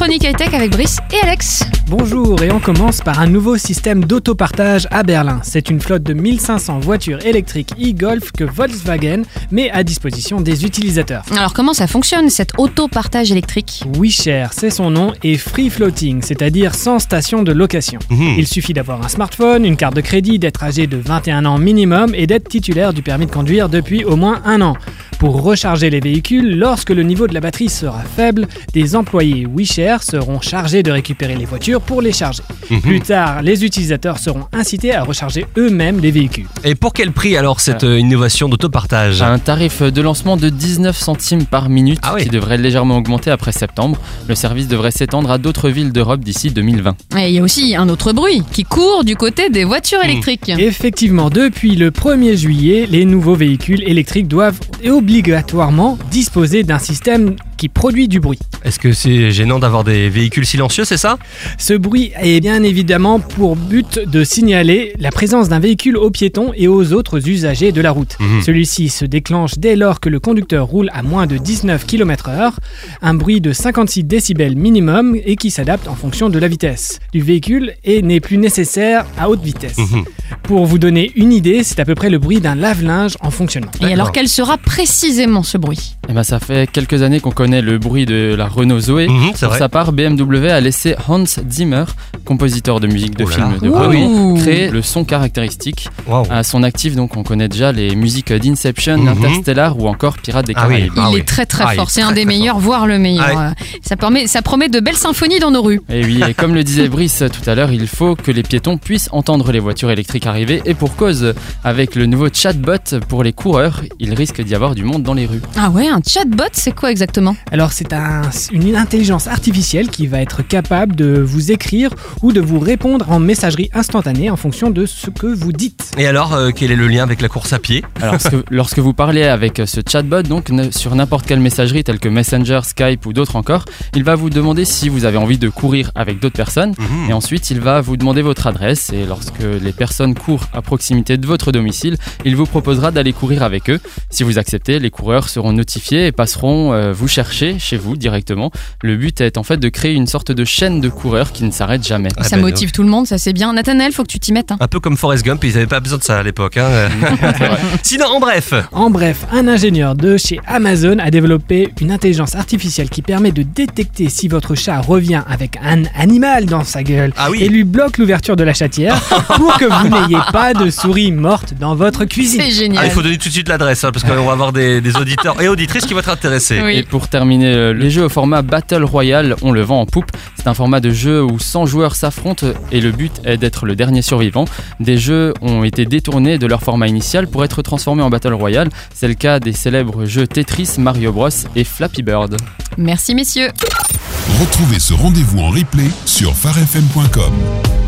chronique high-tech avec Brice et Alex. Bonjour et on commence par un nouveau système d'autopartage à Berlin. C'est une flotte de 1500 voitures électriques e-Golf que Volkswagen met à disposition des utilisateurs. Alors comment ça fonctionne cet autopartage électrique? WeShare, c'est son nom, et free floating, c'est-à-dire sans station de location. Mhm. Il suffit d'avoir un smartphone, une carte de crédit, d'être âgé de 21 ans minimum et d'être titulaire du permis de conduire depuis au moins un an. Pour recharger les véhicules, lorsque le niveau de la batterie sera faible, des employés WeShare seront chargés de récupérer les voitures pour les charger. Mhm. Plus tard, les utilisateurs seront incités à recharger eux-mêmes les véhicules. Et pour quel prix alors cette euh, innovation d'autopartage? Un tarif de lancement de 19 centimes par minute Ah oui. qui devrait légèrement augmenter après septembre. Le service devrait s'étendre à d'autres villes d'Europe d'ici 2020. Et il y a aussi un autre bruit qui court du côté des voitures électriques. Effectivement, depuis le 1er juillet, les nouveaux véhicules électriques doivent obligatoirement disposer d'un système qui produit du bruit. Est-ce que c'est gênant d'avoir des véhicules silencieux, c'est ça? Ce bruit est bien évidemment pour but de signaler la présence d'un véhicule aux piétons et aux autres usagers de la route. Mhm. Celui-ci se déclenche dès lors que le conducteur roule à moins de 19 km/h, un bruit de 56 décibels minimum et qui s'adapte en fonction de la vitesse du véhicule et n'est plus nécessaire à haute vitesse. Mhm. Pour vous donner une idée, c'est à peu près le bruit d'un lave-linge en fonctionnement. Et alors quel sera précisément ce bruit? Et ben ça fait quelques années qu'on connaît le bruit de la Renault Zoé. C'est Pour vrai. sa part, BMW a laissé Hans Zimmer, compositeur de musique de Oh là. de Ouh. Renault, créer le son caractéristique. À son actif, donc, on connaît déjà les musiques d'Inception, Mhm. Interstellar ou encore Pirates des Ah oui. Caraïbes. Il Ah est oui. très très Ah, il fort, est c'est un des meilleurs, voire le meilleur. Ah Euh, Ça, permet, ça promet de belles symphonies dans nos rues. Et oui, et comme le disait Brice tout à l'heure, il faut que les piétons puissent entendre les voitures électriques arriver. Et pour cause, avec le nouveau chatbot pour les coureurs, il risque d'y avoir du monde dans les rues. Ah ouais, un chatbot, c'est quoi exactement? Alors c'est un- une intelligence artificielle qui va être capable de vous écrire ou de vous répondre en messagerie instantanée en fonction de ce que vous dites. Et alors, euh, quel est le lien avec la course à pied? Alors, lorsque, lorsque vous parlez avec ce chatbot, donc sur n'importe quelle messagerie telle que Messenger, Skype ou d'autres encore, il va vous demander si vous avez envie de courir avec d'autres personnes. Mhm. Et ensuite, il va vous demander votre adresse. Et lorsque les personnes courent à proximité de votre domicile, il vous proposera d'aller courir avec eux. Si vous acceptez, les coureurs seront notifiés et passeront euh, vous chercher chez vous directement. Le but est en fait de créer une sorte de chaîne de coureurs qui ne s'arrête jamais. Ah Ça ben, motive tout le monde, ça c'est bien. Nathanaël, faut que tu t'y mettes. hein. Un peu comme Forrest Gump, ils n'avaient pas besoin de ça à l'époque. hein. Sinon, en bref, En bref, un ingénieur de chez Amazon a développé une intelligence artificielle qui permet de détecter si votre chat revient avec un animal dans sa gueule Ah oui. et lui bloque l'ouverture de la chatière pour que vous n'ayez pas de souris morte dans votre cuisine. C'est Ah, génial. il faut donner tout de suite l'adresse hein, parce qu'on va avoir des, des auditeurs et auditrices qui vont être intéressés. Oui. Et pour terminer, euh, les jeux au format Battle Royale, on le vend en poupe. C'est un format de jeu où 100 joueurs s'affrontent et le but est d'être le dernier survivant. Des jeux ont été détournés de leur format initial pour être transformés en Battle Royale. C'est le cas des célèbres jeux Tetris, Mario Bros et Flappy Bird. Merci messieurs. Retrouvez ce rendez-vous en replay sur farfm.com.